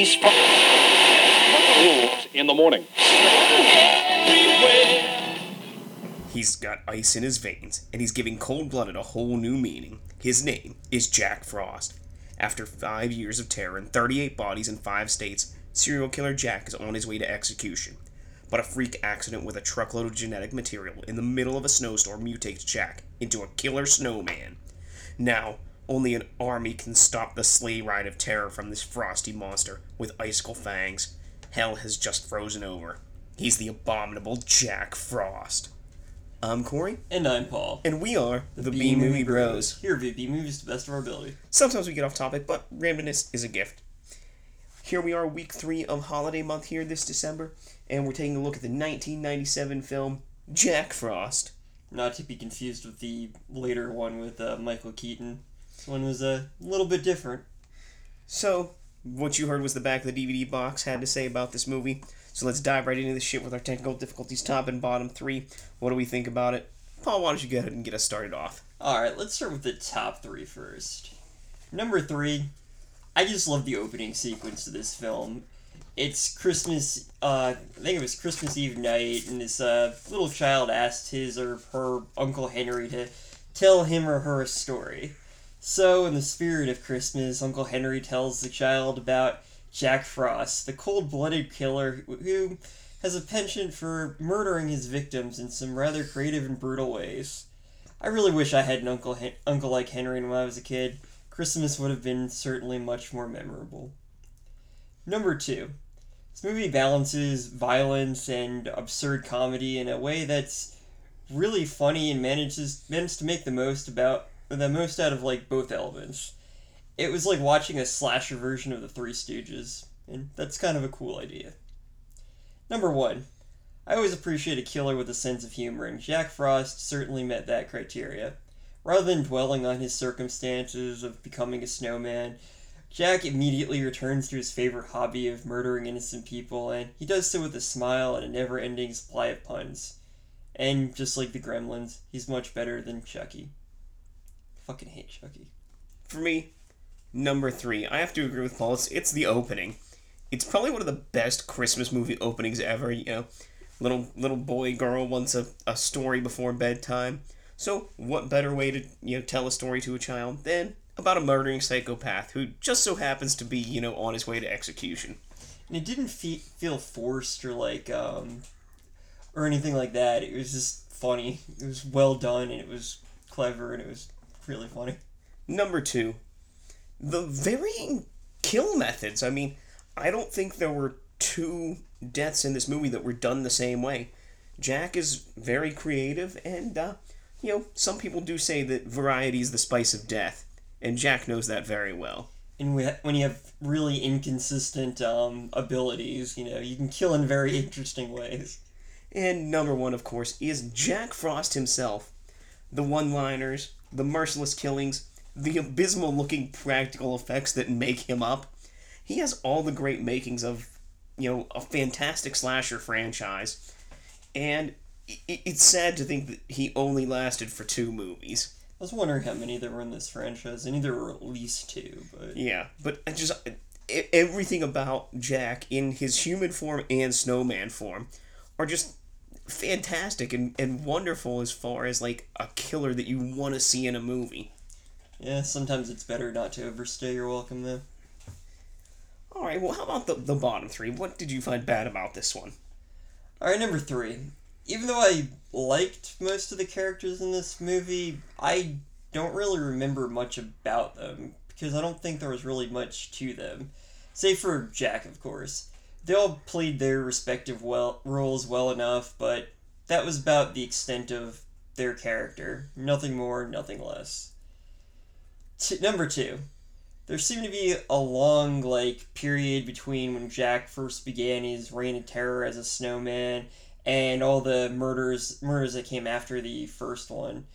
these rules in the morning. He's got ice in his veins, and he's giving cold blooded a whole new meaning. His name is Jack Frost. After five years of terror and 38 bodies in five states, serial killer Jack is on his way to execution. But a freak accident with a truckload of genetic material in the middle of a snowstorm mutates Jack into a killer snowman. Now, only an army can stop the sleigh ride of terror from this frosty monster with icicle fangs. Hell has just frozen over. He's the abominable Jack Frost. I'm Corey. And I'm Paul. And we are the, B Movie Bros. Here at B Movies to the best of our ability. Sometimes we get off topic, but randomness is a gift. Here we are, week three of holiday month here this December, and we're taking a look at the 1997 film Jack Frost. Not to be confused with the later one with uh, Michael Keaton. This one was a little bit different. So, what you heard was the back of the DVD box had to say about this movie. So let's dive right into the shit with our technical difficulties, top and bottom three. What do we think about it? Paul, why don't you go ahead and get us started off? Alright, let's start with the top three first. Number three, I just love the opening sequence of this film. It's Christmas, uh, I think it was Christmas Eve night, and this uh, little child asked his or her Uncle Henry to tell him or her a story. So, in the spirit of Christmas, Uncle Henry tells the child about Jack Frost, the cold blooded killer who has a penchant for murdering his victims in some rather creative and brutal ways. I really wish I had an uncle, uncle like Henry when I was a kid. Christmas would have been certainly much more memorable. Number two, this movie balances violence and absurd comedy in a way that's really funny and manages manages to make the most about the most out of like both elements it was like watching a slasher version of the Three Stooges, and that's kind of a cool idea. Number one, I always appreciate a killer with a sense of humor, and Jack Frost certainly met that criteria. Rather than dwelling on his circumstances of becoming a snowman, Jack immediately returns to his favorite hobby of murdering innocent people, and he does so with a smile and a never ending supply of puns. And just like the gremlins, he's much better than Chucky. Fucking hate Chucky. For me, number three. I have to agree with Paul. It's, it's the opening. It's probably one of the best Christmas movie openings ever. You know, little little boy girl wants a, a story before bedtime. So what better way to you know tell a story to a child than about a murdering psychopath who just so happens to be you know on his way to execution. And it didn't fe- feel forced or like um, or anything like that. It was just funny. It was well done and it was clever and it was really funny. Number two, the varying kill methods. I mean, I don't think there were two deaths in this movie that were done the same way. Jack is very creative, and, uh, you know, some people do say that variety is the spice of death, and Jack knows that very well. And when you have really inconsistent um, abilities, you know, you can kill in very interesting ways. And number one, of course, is Jack Frost himself. The one liners, the merciless killings, the abysmal looking practical effects that make him up. He has all the great makings of, you know, a fantastic slasher franchise. And it's sad to think that he only lasted for two movies. I was wondering how many there were in this franchise. I knew there were at least two, but yeah, but I just everything about Jack in his human form and snowman form are just fantastic and, and wonderful as far as like a killer that you want to see in a movie. Yeah, sometimes it's better not to overstay your welcome, though. All right, well, how about the, the bottom three? What did you find bad about this one? All right, number three. Even though I liked most of the characters in this movie, I don't really remember much about them because I don't think there was really much to them. Save for Jack, of course. They all played their respective well roles well enough, but that was about the extent of their character. Nothing more, nothing less. T- number two, there seemed to be a long like period between when Jack first began his reign of terror as a snowman and all the murders murders that came after the first one.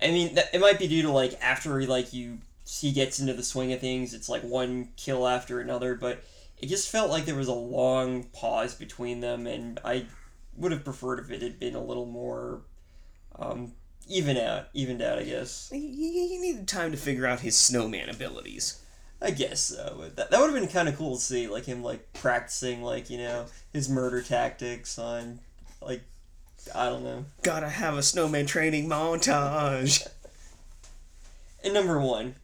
I mean, it might be due to like after like you he gets into the swing of things, it's like one kill after another, but it just felt like there was a long pause between them, and I would have preferred if it had been a little more um, even out, evened out, I guess. He, he needed time to figure out his snowman abilities. I guess so. That, that would have been kind of cool to see, like him like practicing, like you know, his murder tactics on, like, I don't know. Gotta have a snowman training montage. And number one,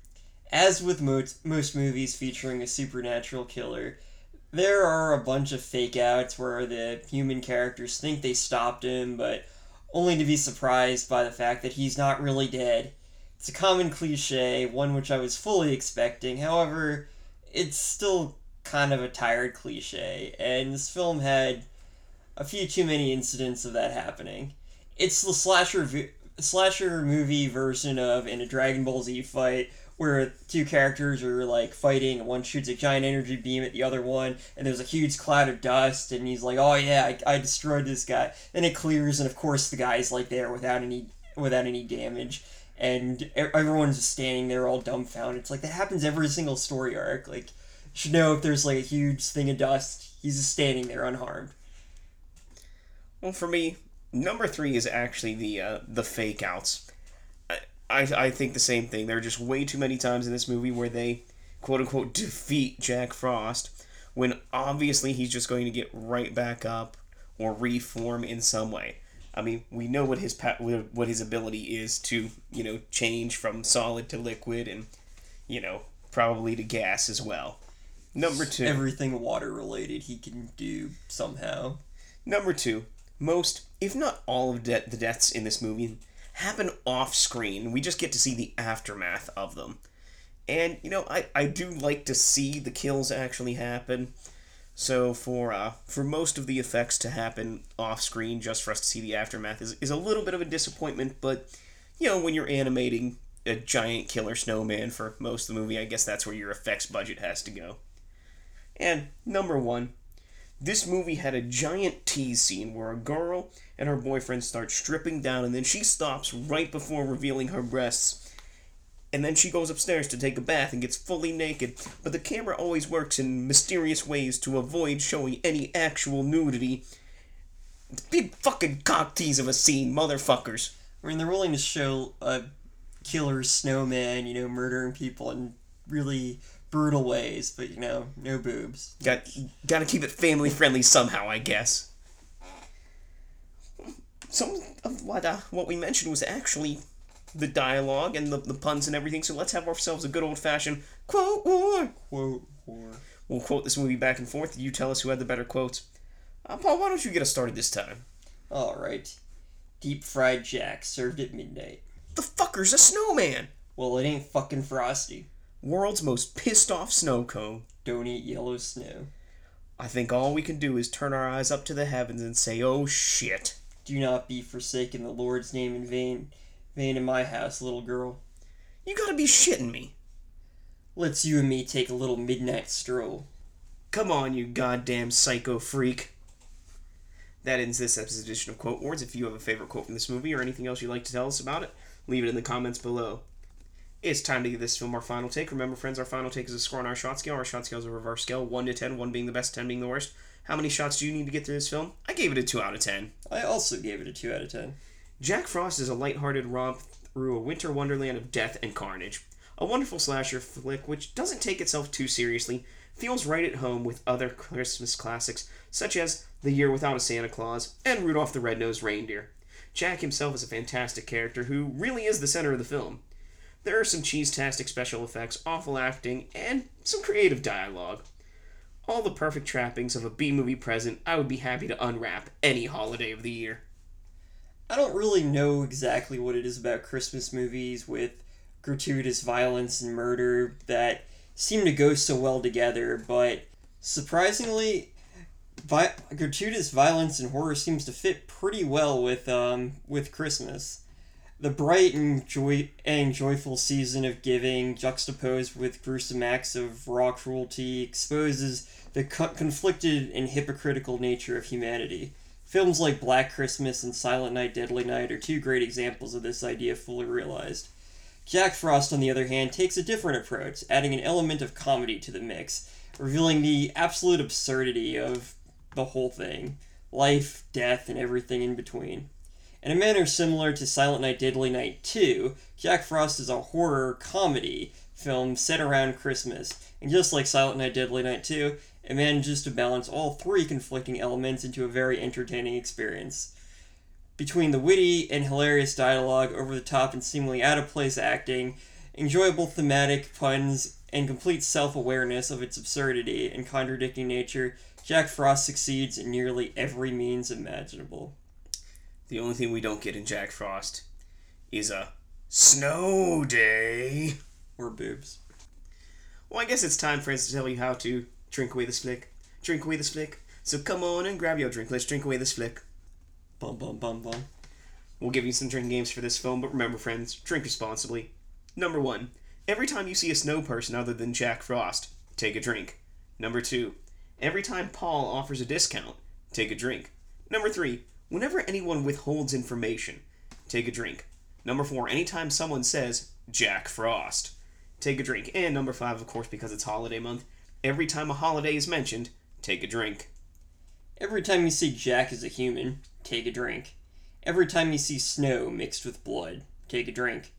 as with most most movies featuring a supernatural killer, there are a bunch of fake outs where the human characters think they stopped him, but only to be surprised by the fact that he's not really dead. It's a common cliche, one which I was fully expecting. However, it's still kind of a tired cliche, and this film had a few too many incidents of that happening. It's the slasher v- slasher movie version of in a Dragon Ball Z fight where two characters are like fighting. And one shoots a giant energy beam at the other one and there's a huge cloud of dust and he's like oh yeah I, I destroyed this guy. Then it clears and of course the guy's like there without any without any damage. And everyone's just standing there all dumbfounded. It's like that happens every single story arc. Like you should know if there's like a huge thing of dust he's just standing there unharmed. Well, for me, number three is actually the uh, the fake outs. I, I think the same thing. There are just way too many times in this movie where they quote unquote defeat Jack Frost when obviously he's just going to get right back up or reform in some way. I mean, we know what his pa- what his ability is to you know change from solid to liquid and you know probably to gas as well. Number two. everything water related he can do somehow Number two, most, if not all of de- the deaths in this movie happen off screen. We just get to see the aftermath of them. And, you know, I, I do like to see the kills actually happen. So for uh, for most of the effects to happen off screen, just for us to see the aftermath is, is a little bit of a disappointment, but you know, when you're animating a giant killer snowman for most of the movie, I guess that's where your effects budget has to go. And number one, this movie had a giant tease scene where a girl and her boyfriend start stripping down, and then she stops right before revealing her breasts. And then she goes upstairs to take a bath and gets fully naked. But the camera always works in mysterious ways to avoid showing any actual nudity. Big fucking cock tease of a scene, motherfuckers. I mean, they're willing to show a killer snowman, you know, murdering people and really brutal ways, but you know, no boobs. Got gotta keep it family friendly somehow, I guess. Some of what uh, what we mentioned was actually the dialogue and the, the puns and everything. So let's have ourselves a good old fashioned quote war. Quote or We'll quote this movie back and forth. You tell us who had the better quotes. Uh, Paul, why don't you get us started this time? all right. Deep fried jack served at midnight. The fucker's a snowman. Well, it ain't fucking frosty. World's most pissed off snow cone. Don't eat yellow snow. I think all we can do is turn our eyes up to the heavens and say, "Oh shit." Do not be forsaken the Lord's name in vain. Vain in my house, little girl. You gotta be shitting me. Let's you and me take a little midnight stroll. Come on, you goddamn psycho freak. That ends this episode's edition of Quote Wars. If you have a favorite quote from this movie or anything else you'd like to tell us about it, leave it in the comments below. It's time to give this film our final take. Remember, friends, our final take is a score on our shot scale. Our shot scale is a reverse scale 1 to 10, 1 being the best, 10 being the worst. How many shots do you need to get through this film? I gave it a 2 out of 10. I also gave it a 2 out of 10. Jack Frost is a lighthearted romp through a winter wonderland of death and carnage. A wonderful slasher flick which doesn't take itself too seriously, feels right at home with other Christmas classics such as The Year Without a Santa Claus and Rudolph the Red-Nosed Reindeer. Jack himself is a fantastic character who really is the center of the film. There are some cheese-tastic special effects, awful acting, and some creative dialogue. All the perfect trappings of a B-movie present I would be happy to unwrap any holiday of the year. I don't really know exactly what it is about Christmas movies with gratuitous violence and murder that seem to go so well together, but surprisingly, vi- gratuitous violence and horror seems to fit pretty well with um, with Christmas. The bright and joy and joyful season of giving, juxtaposed with gruesome acts of raw cruelty, exposes the co- conflicted and hypocritical nature of humanity. Films like Black Christmas and Silent Night, Deadly Night are two great examples of this idea fully realized. Jack Frost, on the other hand, takes a different approach, adding an element of comedy to the mix, revealing the absolute absurdity of the whole thing life, death, and everything in between. In a manner similar to Silent Night Deadly Night 2, Jack Frost is a horror comedy film set around Christmas. And just like Silent Night Deadly Night 2, it manages to balance all three conflicting elements into a very entertaining experience. Between the witty and hilarious dialogue, over the top and seemingly out of place acting, enjoyable thematic puns, and complete self awareness of its absurdity and contradicting nature, Jack Frost succeeds in nearly every means imaginable. The only thing we don't get in Jack Frost is a snow day. Or boobs. Well, I guess it's time for us to tell you how to drink away the flick. Drink away the flick. So come on and grab your drink. Let's drink away this flick. Bum bum bum bum. We'll give you some drinking games for this film, but remember, friends, drink responsibly. Number one, every time you see a snow person other than Jack Frost, take a drink. Number two, every time Paul offers a discount, take a drink. Number three, whenever anyone withholds information, take a drink. Number four, anytime someone says Jack Frost, take a drink. And number five, of course, because it's holiday month, every time a holiday is mentioned, take a drink. Every time you see Jack as a human, take a drink. Every time you see snow mixed with blood, take a drink.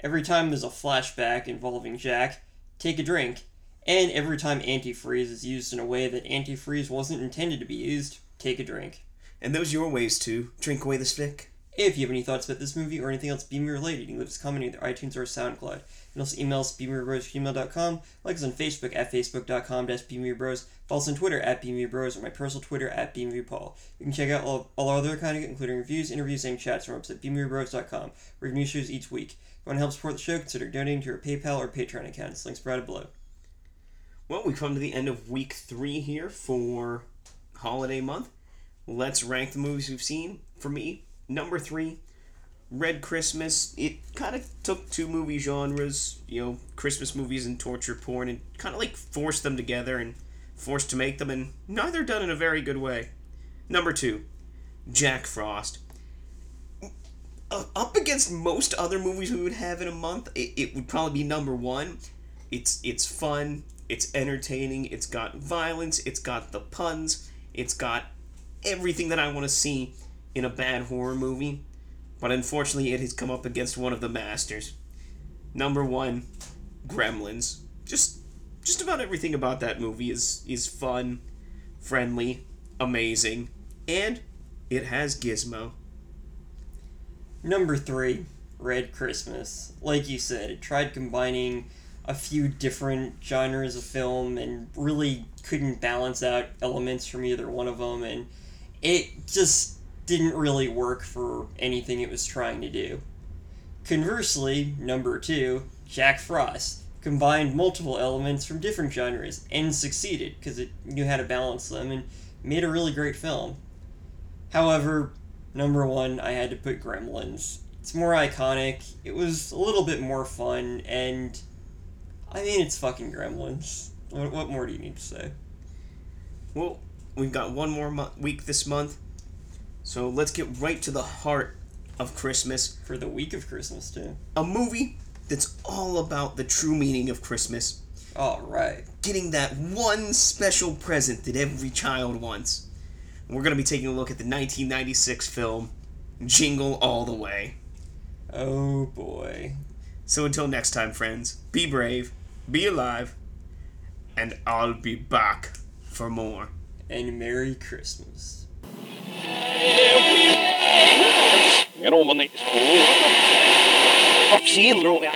Every time there's a flashback involving Jack, take a drink. And every time antifreeze is used in a way that antifreeze wasn't intended to be used, take a drink. And those are your ways to drink away this flick. If you have any thoughts about this movie or anything else Beamer related, you can leave us a comment either iTunes or SoundCloud. You can also email us beamerbros@gmail.com, like us on Facebook at facebook.com beamerbros, follow us on Twitter at beamerbros, or my personal Twitter at beamerpaul. You can check out all, all our other content, including reviews, interviews, and chats from our website beamerbros.com. We have new shows each week. If you want to help support the show, consider donating to our PayPal or Patreon accounts. Links provided below. Well, we've come to the end of week three here for holiday month. Let's rank the movies we've seen. For me, number three, Red Christmas. It kind of took two movie genres, you know, Christmas movies and torture porn, and kind of like forced them together and forced to make them, and neither done in a very good way. Number two, Jack Frost. Uh, up against most other movies we would have in a month, it, it would probably be number one. It's it's fun, it's entertaining, it's got violence, it's got the puns, it's got everything that I want to see in a bad horror movie. But unfortunately, it has come up against one of the masters. Number one, Gremlins. Just just about everything about that movie is is fun, friendly, amazing, and it has Gizmo. Number three, Red Christmas. Like you said, it tried combining a few different genres of film and really couldn't balance out elements from either one of them, and it just didn't really work for anything it was trying to do. Conversely, number two, Jack Frost combined multiple elements from different genres and succeeded because it knew how to balance them and made a really great film. However, number one, I had to put Gremlins. It's more iconic, it was a little bit more fun, and I mean, it's fucking Gremlins. What, what more do you need to say? Well, we've got one more mo- week this month, so let's get right to the heart of Christmas. For the week of Christmas, too. A movie that's all about the true meaning of Christmas. Alright. Getting that one special present that every child wants. And we're going to be taking a look at the 1996 film Jingle All the Way. Oh boy. So until next time, friends, be brave, be alive, and I'll be back for more. And Merry Christmas. Ni. Vaccin, tror jag.